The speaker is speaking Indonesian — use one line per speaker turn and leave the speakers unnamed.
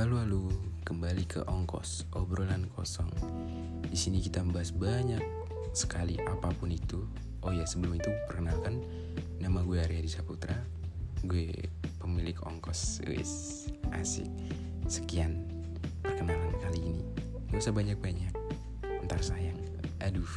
kembali ke ongkos obrolan kosong. Di sini kita membahas banyak sekali apa pun itu. Oh ya sebelum itu perkenalkan nama gue Arya Saputra. Gue pemilik ongkos. Wis asik. Sekian perkenalan kali ini. Gak usah banyak-banyak. Ntar sayang. Aduh.